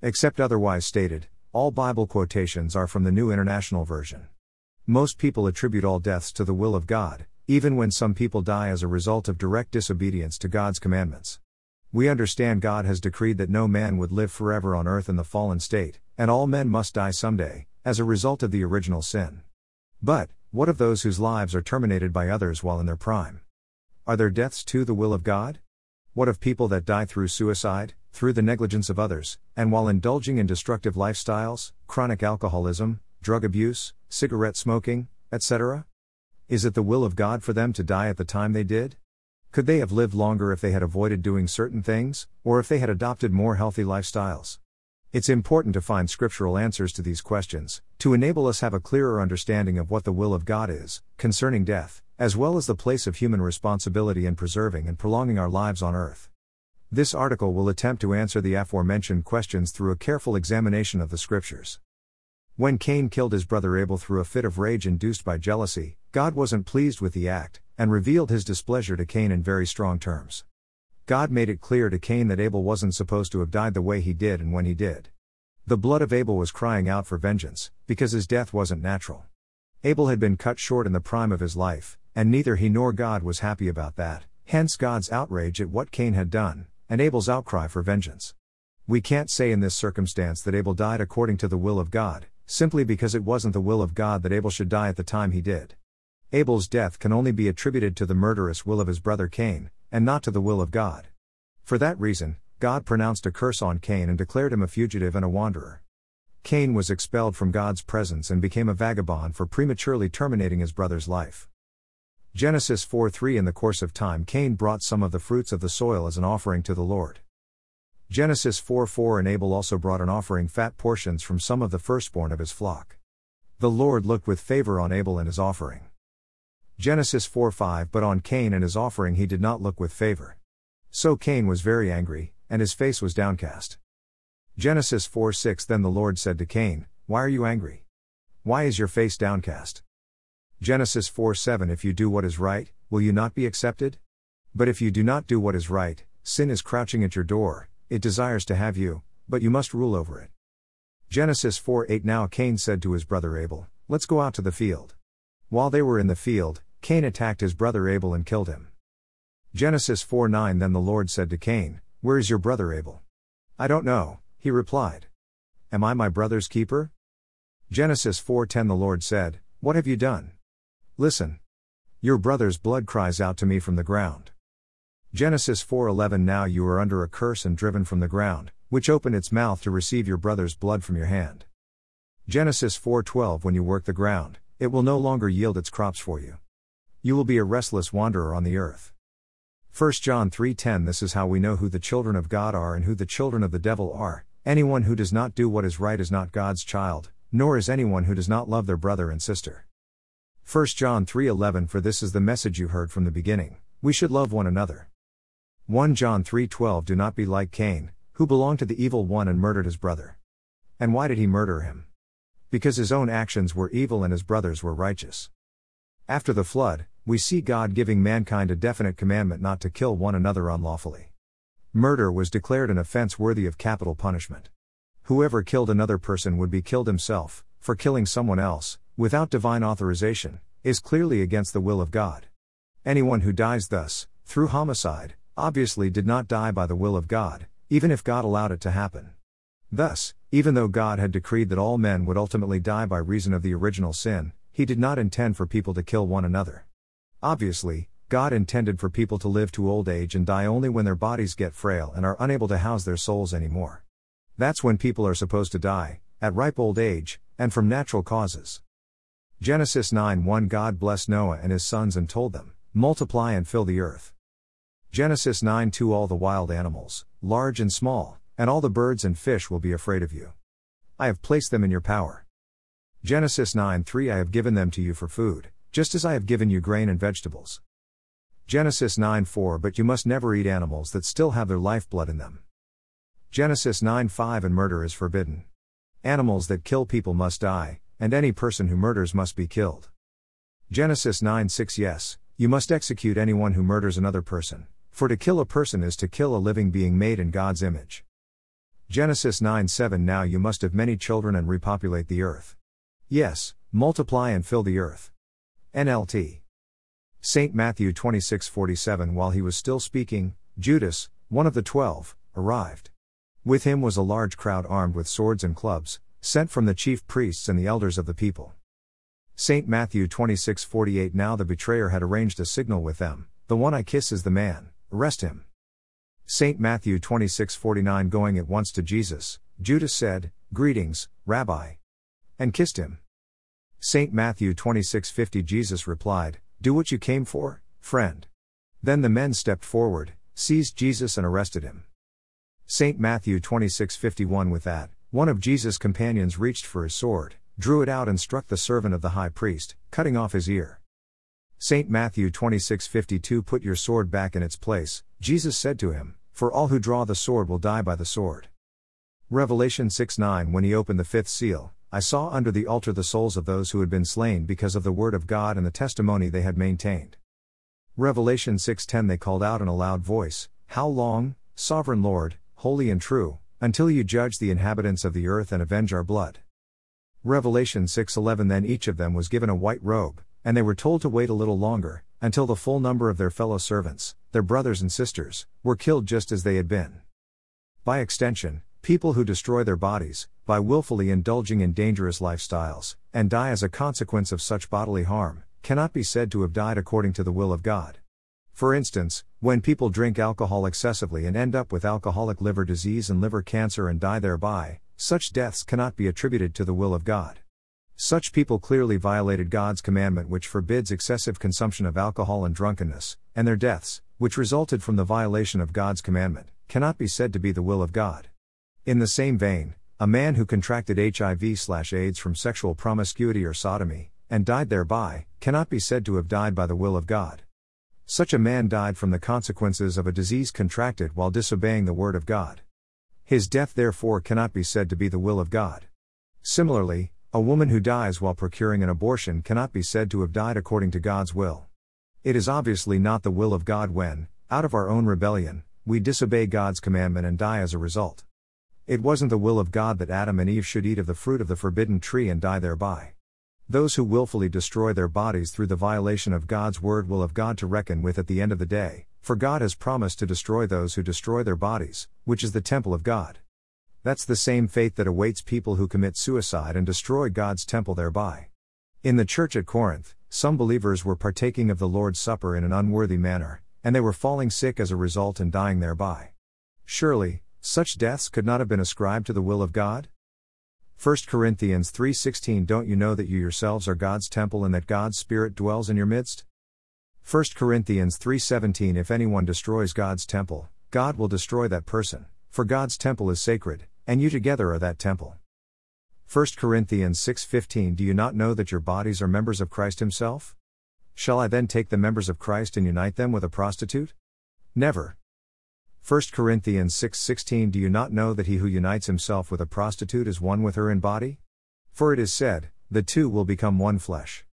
Except otherwise stated, all Bible quotations are from the New International Version. Most people attribute all deaths to the will of God, even when some people die as a result of direct disobedience to God's commandments. We understand God has decreed that no man would live forever on earth in the fallen state, and all men must die someday, as a result of the original sin. But, what of those whose lives are terminated by others while in their prime? Are their deaths too the will of God? What of people that die through suicide, through the negligence of others, and while indulging in destructive lifestyles, chronic alcoholism, drug abuse, cigarette smoking, etc.? Is it the will of God for them to die at the time they did? Could they have lived longer if they had avoided doing certain things, or if they had adopted more healthy lifestyles? It's important to find scriptural answers to these questions, to enable us have a clearer understanding of what the will of God is, concerning death, as well as the place of human responsibility in preserving and prolonging our lives on earth. This article will attempt to answer the aforementioned questions through a careful examination of the scriptures. When Cain killed his brother Abel through a fit of rage induced by jealousy, God wasn't pleased with the act, and revealed his displeasure to Cain in very strong terms. God made it clear to Cain that Abel wasn't supposed to have died the way he did and when he did. The blood of Abel was crying out for vengeance, because his death wasn't natural. Abel had been cut short in the prime of his life, and neither he nor God was happy about that, hence God's outrage at what Cain had done, and Abel's outcry for vengeance. We can't say in this circumstance that Abel died according to the will of God, simply because it wasn't the will of God that Abel should die at the time he did. Abel's death can only be attributed to the murderous will of his brother Cain, and not to the will of God. For that reason, God pronounced a curse on Cain and declared him a fugitive and a wanderer. Cain was expelled from God's presence and became a vagabond for prematurely terminating his brother's life. Genesis 4 3 In the course of time, Cain brought some of the fruits of the soil as an offering to the Lord. Genesis 4 4 And Abel also brought an offering fat portions from some of the firstborn of his flock. The Lord looked with favor on Abel and his offering. Genesis 4 5 But on Cain and his offering he did not look with favor. So Cain was very angry, and his face was downcast. Genesis 4 6 Then the Lord said to Cain, Why are you angry? Why is your face downcast? Genesis 4 7 If you do what is right, will you not be accepted? But if you do not do what is right, sin is crouching at your door, it desires to have you, but you must rule over it. Genesis 4 8 Now Cain said to his brother Abel, Let's go out to the field. While they were in the field, Cain attacked his brother Abel and killed him. Genesis 4 9 Then the Lord said to Cain, Where is your brother Abel? I don't know, he replied. Am I my brother's keeper? Genesis 4:10 The Lord said, What have you done? Listen. Your brother's blood cries out to me from the ground. Genesis 4:11 Now you are under a curse and driven from the ground, which opened its mouth to receive your brother's blood from your hand. Genesis 4:12 When you work the ground, it will no longer yield its crops for you. You will be a restless wanderer on the earth. 1 John 3:10 This is how we know who the children of God are and who the children of the devil are. Anyone who does not do what is right is not God's child, nor is anyone who does not love their brother and sister. 1 John 3:11 For this is the message you heard from the beginning, we should love one another. 1 John 3:12 Do not be like Cain, who belonged to the evil one and murdered his brother. And why did he murder him? Because his own actions were evil and his brothers were righteous. After the flood, we see God giving mankind a definite commandment not to kill one another unlawfully. Murder was declared an offense worthy of capital punishment. Whoever killed another person would be killed himself, for killing someone else, without divine authorization, is clearly against the will of God. Anyone who dies thus, through homicide, obviously did not die by the will of God, even if God allowed it to happen. Thus, even though God had decreed that all men would ultimately die by reason of the original sin, he did not intend for people to kill one another. Obviously, God intended for people to live to old age and die only when their bodies get frail and are unable to house their souls anymore. That's when people are supposed to die, at ripe old age, and from natural causes. Genesis 9 1 God blessed Noah and his sons and told them, Multiply and fill the earth. Genesis 9 2 All the wild animals, large and small, and all the birds and fish will be afraid of you. I have placed them in your power. Genesis 9 3 I have given them to you for food, just as I have given you grain and vegetables. Genesis 9 4 But you must never eat animals that still have their lifeblood in them. Genesis 9 5 And murder is forbidden. Animals that kill people must die, and any person who murders must be killed. Genesis 9 6 Yes, you must execute anyone who murders another person, for to kill a person is to kill a living being made in God's image. Genesis 9 7 Now you must have many children and repopulate the earth. Yes, multiply and fill the earth. NLT. St. Matthew 26 47 While he was still speaking, Judas, one of the twelve, arrived. With him was a large crowd armed with swords and clubs, sent from the chief priests and the elders of the people. St. Matthew 26:48 Now the betrayer had arranged a signal with them, the one I kiss is the man, arrest him. St. Matthew 26:49 Going at once to Jesus, Judas said, Greetings, Rabbi, and kissed him. St. Matthew 26:50 Jesus replied, Do what you came for, friend. Then the men stepped forward, seized Jesus and arrested him. St. Matthew 26:51 With that, one of Jesus' companions reached for his sword, drew it out and struck the servant of the high priest, cutting off his ear. St. Matthew 26:52 Put your sword back in its place, Jesus said to him, for all who draw the sword will die by the sword. Revelation 6:9 When he opened the fifth seal, I saw under the altar the souls of those who had been slain because of the word of God and the testimony they had maintained. Revelation 6:10 They called out in a loud voice, How long, sovereign Lord, holy and true, until you judge the inhabitants of the earth and avenge our blood? Revelation 6:11 Then each of them was given a white robe, and they were told to wait a little longer, until the full number of their fellow servants, their brothers and sisters, were killed just as they had been. By extension, people who destroy their bodies, by willfully indulging in dangerous lifestyles, and die as a consequence of such bodily harm, cannot be said to have died according to the will of God. For instance, when people drink alcohol excessively and end up with alcoholic liver disease and liver cancer and die thereby, such deaths cannot be attributed to the will of God. Such people clearly violated God's commandment which forbids excessive consumption of alcohol and drunkenness, and their deaths, which resulted from the violation of God's commandment, cannot be said to be the will of God. In the same vein, a man who contracted HIV/AIDS from sexual promiscuity or sodomy and died thereby cannot be said to have died by the will of God. Such a man died from the consequences of a disease contracted while disobeying the word of God. His death therefore cannot be said to be the will of God. Similarly, a woman who dies while procuring an abortion cannot be said to have died according to God's will. It is obviously not the will of God when, out of our own rebellion, we disobey God's commandment and die as a result. It wasn't the will of God that Adam and Eve should eat of the fruit of the forbidden tree and die thereby. Those who willfully destroy their bodies through the violation of God's word will have God to reckon with at the end of the day, for God has promised to destroy those who destroy their bodies, which is the temple of God. That's the same fate that awaits people who commit suicide and destroy God's temple thereby. In the church at Corinth, some believers were partaking of the Lord's Supper in an unworthy manner, and they were falling sick as a result and dying thereby. Surely, such deaths could not have been ascribed to the will of God? 1 Corinthians 3:16 Don't you know that you yourselves are God's temple and that God's spirit dwells in your midst? 1 Corinthians 3:17 If anyone destroys God's temple, God will destroy that person, for God's temple is sacred, and you together are that temple. 1 Corinthians 6:15 Do you not know that your bodies are members of Christ himself? Shall I then take the members of Christ and unite them with a prostitute? Never. 1 Corinthians 6:16 Do you not know that he who unites himself with a prostitute is one with her in body? For it is said, the two will become one flesh.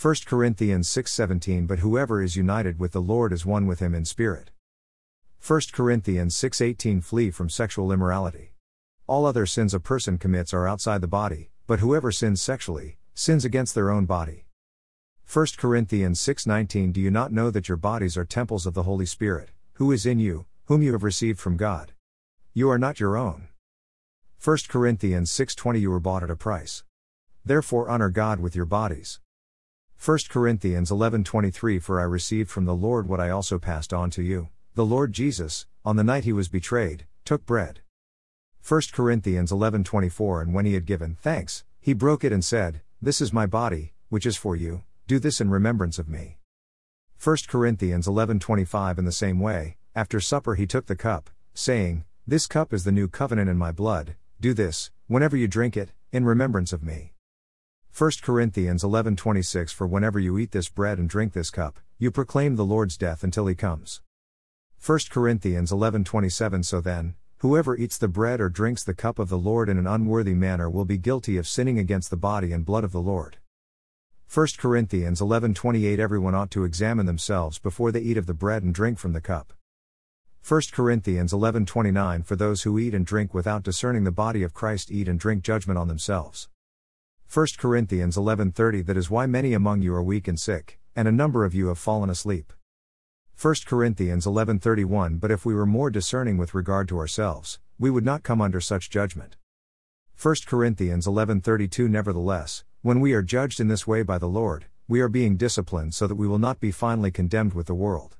1 Corinthians 6:17 But whoever is united with the Lord is one with him in spirit. 1 Corinthians 6:18 Flee from sexual immorality. All other sins a person commits are outside the body, but whoever sins sexually sins against their own body. 1 Corinthians 6:19 Do you not know that your bodies are temples of the Holy Spirit, who is in you, whom you have received from God. You are not your own. 1 Corinthians 6:20 You were bought at a price. Therefore honor God with your bodies. 1 Corinthians 11:23 For I received from the Lord what I also passed on to you. The Lord Jesus, on the night he was betrayed, took bread. 1 Corinthians 11:24 And when he had given thanks, he broke it and said, This is my body, which is for you. Do this in remembrance of me. 1 Corinthians 11:25 In the same way, after supper he took the cup, saying, This cup is the new covenant in my blood, do this, whenever you drink it, in remembrance of me. 1 Corinthians 11:26 For whenever you eat this bread and drink this cup, you proclaim the Lord's death until he comes. 1 Corinthians 11:27 So then, whoever eats the bread or drinks the cup of the Lord in an unworthy manner will be guilty of sinning against the body and blood of the Lord. 1 Corinthians 11:28 Everyone ought to examine themselves before they eat of the bread and drink from the cup. 1 Corinthians 11:29 For those who eat and drink without discerning the body of Christ eat and drink judgment on themselves. 1 Corinthians 11:30 That is why many among you are weak and sick, and a number of you have fallen asleep. 1 Corinthians 11:31 But if we were more discerning with regard to ourselves, we would not come under such judgment. 1 Corinthians 11:32 Nevertheless, when we are judged in this way by the Lord, we are being disciplined so that we will not be finally condemned with the world.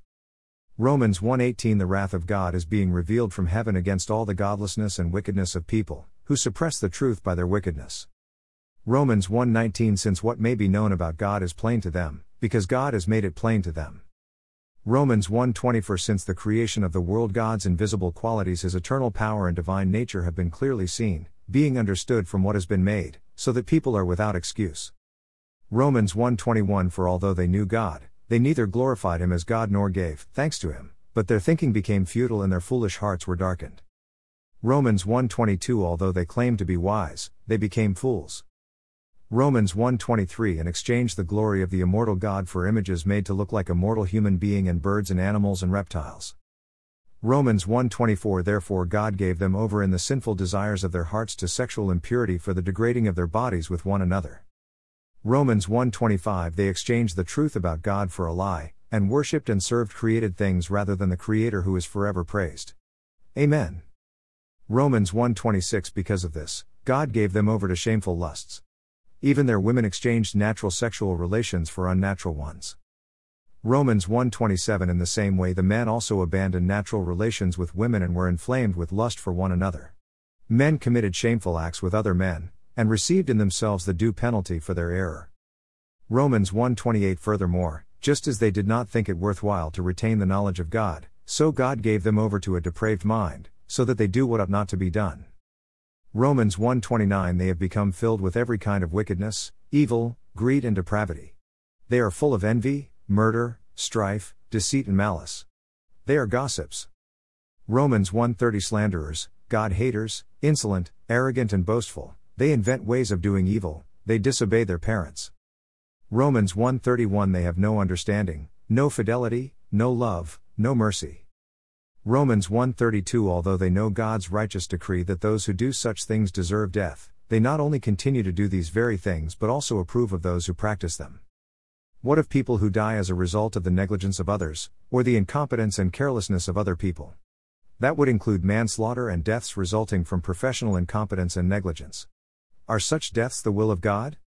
Romans 1:18 The wrath of God is being revealed from heaven against all the godlessness and wickedness of people who suppress the truth by their wickedness. Romans 1:19 Since what may be known about God is plain to them, because God has made it plain to them. Romans 1:20 For since the creation of the world God's invisible qualities his eternal power and divine nature have been clearly seen, being understood from what has been made, so that people are without excuse. Romans 1:21 For although they knew God, they neither glorified him as God nor gave thanks to him, but their thinking became futile and their foolish hearts were darkened. Romans 1:22 Although they claimed to be wise, they became fools. Romans 1:23 and exchanged the glory of the immortal God for images made to look like a mortal human being and birds and animals and reptiles. Romans 1:24 Therefore God gave them over in the sinful desires of their hearts to sexual impurity for the degrading of their bodies with one another. Romans 1:25 They exchanged the truth about God for a lie and worshiped and served created things rather than the creator who is forever praised. Amen. Romans 1:26 Because of this, God gave them over to shameful lusts. Even their women exchanged natural sexual relations for unnatural ones. Romans 1:27 In the same way the men also abandoned natural relations with women and were inflamed with lust for one another. Men committed shameful acts with other men, and received in themselves the due penalty for their error. Romans 1:28 Furthermore, just as they did not think it worthwhile to retain the knowledge of God, so God gave them over to a depraved mind, so that they do what ought not to be done. Romans 1:29 They have become filled with every kind of wickedness, evil, greed and depravity. They are full of envy, murder, strife, deceit and malice. They are gossips. Romans 1:30 Slanderers, God haters, insolent, arrogant and boastful they invent ways of doing evil, they disobey their parents. Romans 1:31 They have no understanding, no fidelity, no love, no mercy. Romans 1:32 Although they know God's righteous decree that those who do such things deserve death, they not only continue to do these very things but also approve of those who practice them. What of people who die as a result of the negligence of others, or the incompetence and carelessness of other people? That would include manslaughter and deaths resulting from professional incompetence and negligence. Are such deaths the will of God?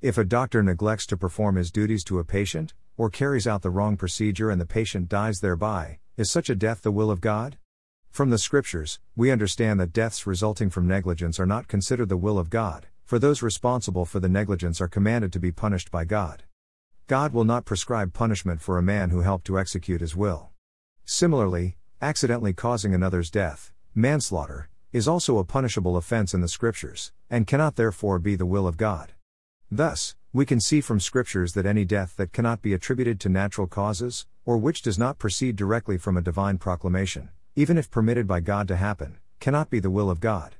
If a doctor neglects to perform his duties to a patient, or carries out the wrong procedure and the patient dies thereby, is such a death the will of God? From the Scriptures, we understand that deaths resulting from negligence are not considered the will of God, for those responsible for the negligence are commanded to be punished by God. God will not prescribe punishment for a man who helped to execute his will. Similarly, accidentally causing another's death, manslaughter, is also a punishable offense in the Scriptures, and cannot therefore be the will of God. Thus, we can see from Scriptures that any death that cannot be attributed to natural causes, or which does not proceed directly from a divine proclamation, even if permitted by God to happen, cannot be the will of God.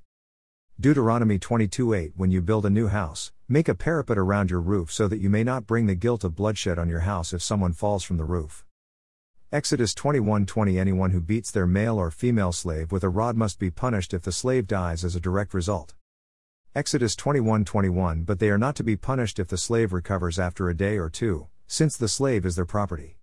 Deuteronomy 22:8 When you build a new house, make a parapet around your roof so that you may not bring the guilt of bloodshed on your house if someone falls from the roof. Exodus 21:20 Anyone who beats their male or female slave with a rod must be punished if the slave dies as a direct result. Exodus 21:21 But they are not to be punished if the slave recovers after a day or two, since the slave is their property.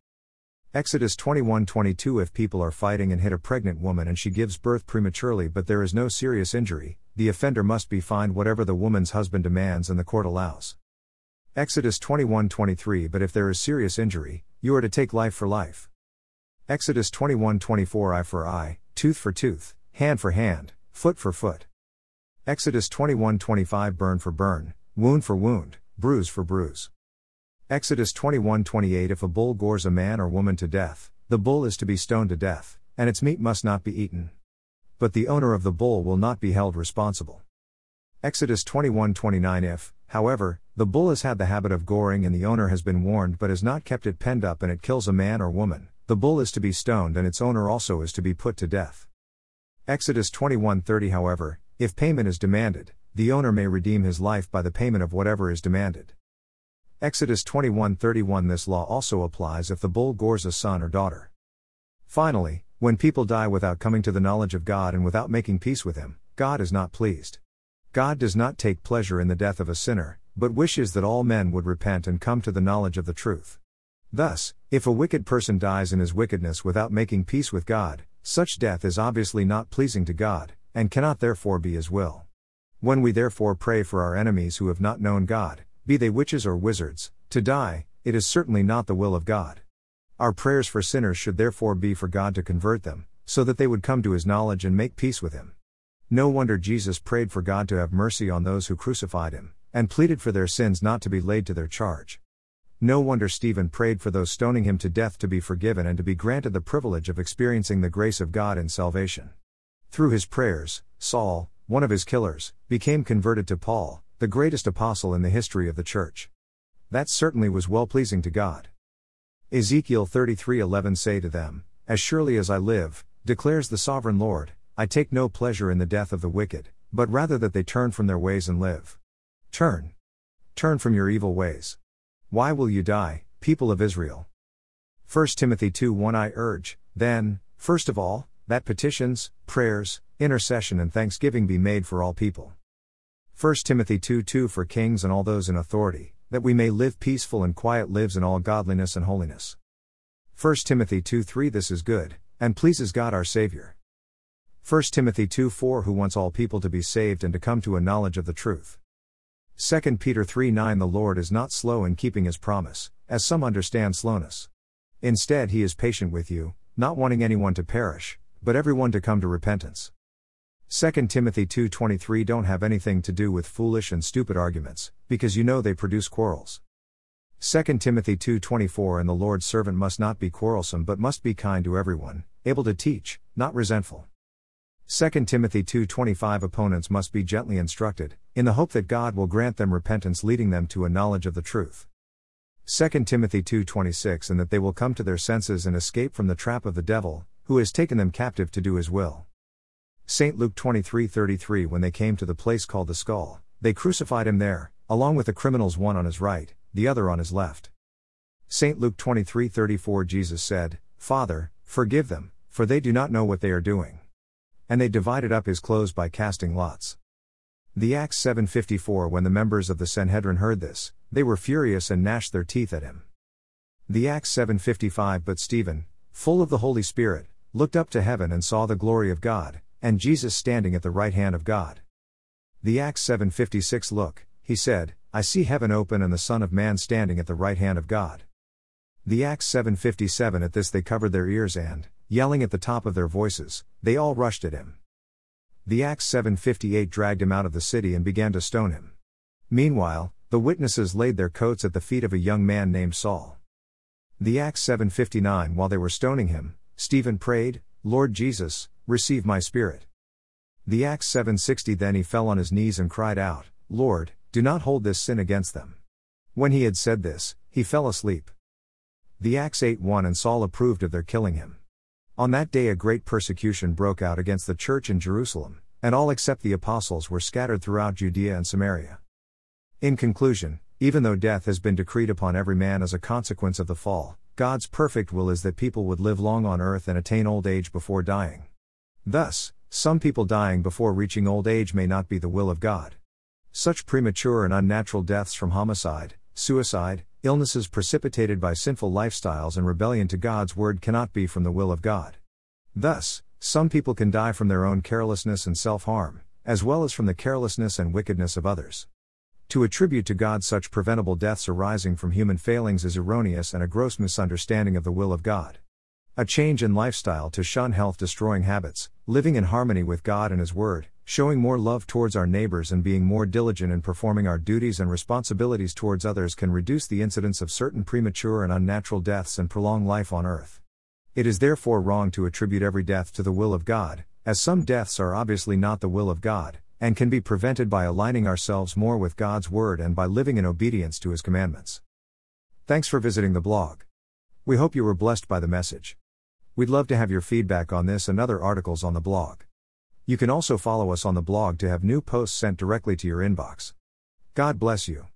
Exodus 21:22 If people are fighting and hit a pregnant woman and she gives birth prematurely but there is no serious injury, the offender must be fined whatever the woman's husband demands and the court allows. Exodus 21:23 But if there is serious injury, you are to take life for life. Exodus 21:24 Eye for eye, tooth for tooth, hand for hand, foot for foot. Exodus 21:25 Burn for burn, wound for wound, bruise for bruise. Exodus 21:28 If a bull gores a man or woman to death, the bull is to be stoned to death, and its meat must not be eaten. But the owner of the bull will not be held responsible. Exodus 21:29 If, however, the bull has had the habit of goring and the owner has been warned but has not kept it penned up and it kills a man or woman, the bull is to be stoned and its owner also is to be put to death. Exodus 21:30 However, if payment is demanded, the owner may redeem his life by the payment of whatever is demanded. Exodus 21:31 This law also applies if the bull gores a son or daughter. Finally, when people die without coming to the knowledge of God and without making peace with Him, God is not pleased. God does not take pleasure in the death of a sinner, but wishes that all men would repent and come to the knowledge of the truth. Thus, if a wicked person dies in his wickedness without making peace with God, such death is obviously not pleasing to God, and cannot therefore be His will. When we therefore pray for our enemies who have not known God, be they witches or wizards, to die, it is certainly not the will of God. Our prayers for sinners should therefore be for God to convert them, so that they would come to His knowledge and make peace with Him. No wonder Jesus prayed for God to have mercy on those who crucified Him, and pleaded for their sins not to be laid to their charge. No wonder Stephen prayed for those stoning him to death to be forgiven and to be granted the privilege of experiencing the grace of God in salvation. Through his prayers, Saul, one of his killers, became converted to Paul, the greatest apostle in the history of the church. That certainly was well pleasing to God. Ezekiel 33:11 say to them, As surely as I live, declares the sovereign Lord, I take no pleasure in the death of the wicked, but rather that they turn from their ways and live. Turn. Turn from your evil ways. Why will you die, people of Israel? 1 Timothy 2 1 I urge, then, first of all, that petitions, prayers, intercession, and thanksgiving be made for all people. 1 Timothy 2 2 For kings and all those in authority, that we may live peaceful and quiet lives in all godliness and holiness. 1 Timothy 2 3 This is good, and pleases God our Savior. 1 Timothy 2 4 Who wants all people to be saved and to come to a knowledge of the truth. 2 Peter 3 9 The Lord is not slow in keeping his promise, as some understand slowness. Instead, he is patient with you, not wanting anyone to perish, but everyone to come to repentance. 2 Timothy 2:23 Don't have anything to do with foolish and stupid arguments, because you know they produce quarrels. 2 Timothy 2:24 And the Lord's servant must not be quarrelsome but must be kind to everyone, able to teach, not resentful. 2 Timothy 2:25 Opponents must be gently instructed, in the hope that God will grant them repentance leading them to a knowledge of the truth. 2 Timothy 2:26 And that they will come to their senses and escape from the trap of the devil, who has taken them captive to do his will. St. Luke 23:33 When they came to the place called the skull, they crucified him there, along with the criminals one on his right, the other on his left. St. Luke 23:34 Jesus said, "Father, forgive them, for they do not know what they are doing." And they divided up his clothes by casting lots. The Acts 7:54 When the members of the Sanhedrin heard this, they were furious and gnashed their teeth at him. The Acts 7:55 But Stephen, full of the Holy Spirit, looked up to heaven and saw the glory of God, and Jesus standing at the right hand of God. The Acts 7:56 Look, he said, I see heaven open and the Son of Man standing at the right hand of God. The Acts 7:57 At this they covered their ears and, yelling at the top of their voices, they all rushed at him. The Acts 7:58 dragged him out of the city and began to stone him. Meanwhile, the witnesses laid their coats at the feet of a young man named Saul. The Acts 7:59 While they were stoning him, Stephen prayed, "Lord Jesus, receive my spirit." The Acts 7:60 Then he fell on his knees and cried out, "Lord, do not hold this sin against them." When he had said this, he fell asleep. The Acts 8:1 And Saul approved of their killing him. On that day, a great persecution broke out against the church in Jerusalem, and all except the apostles were scattered throughout Judea and Samaria. In conclusion, even though death has been decreed upon every man as a consequence of the fall, God's perfect will is that people would live long on earth and attain old age before dying. Thus, some people dying before reaching old age may not be the will of God. Such premature and unnatural deaths from homicide, suicide, illnesses precipitated by sinful lifestyles and rebellion to God's word cannot be from the will of God. Thus, some people can die from their own carelessness and self harm, as well as from the carelessness and wickedness of others. To attribute to God such preventable deaths arising from human failings is erroneous and a gross misunderstanding of the will of God. A change in lifestyle to shun health destroying habits, living in harmony with God and His Word, showing more love towards our neighbors and being more diligent in performing our duties and responsibilities towards others can reduce the incidence of certain premature and unnatural deaths and prolong life on earth. It is therefore wrong to attribute every death to the will of God, as some deaths are obviously not the will of God, and can be prevented by aligning ourselves more with God's Word and by living in obedience to His commandments. Thanks for visiting the blog. We hope you were blessed by the message. We'd love to have your feedback on this and other articles on the blog. You can also follow us on the blog to have new posts sent directly to your inbox. God bless you.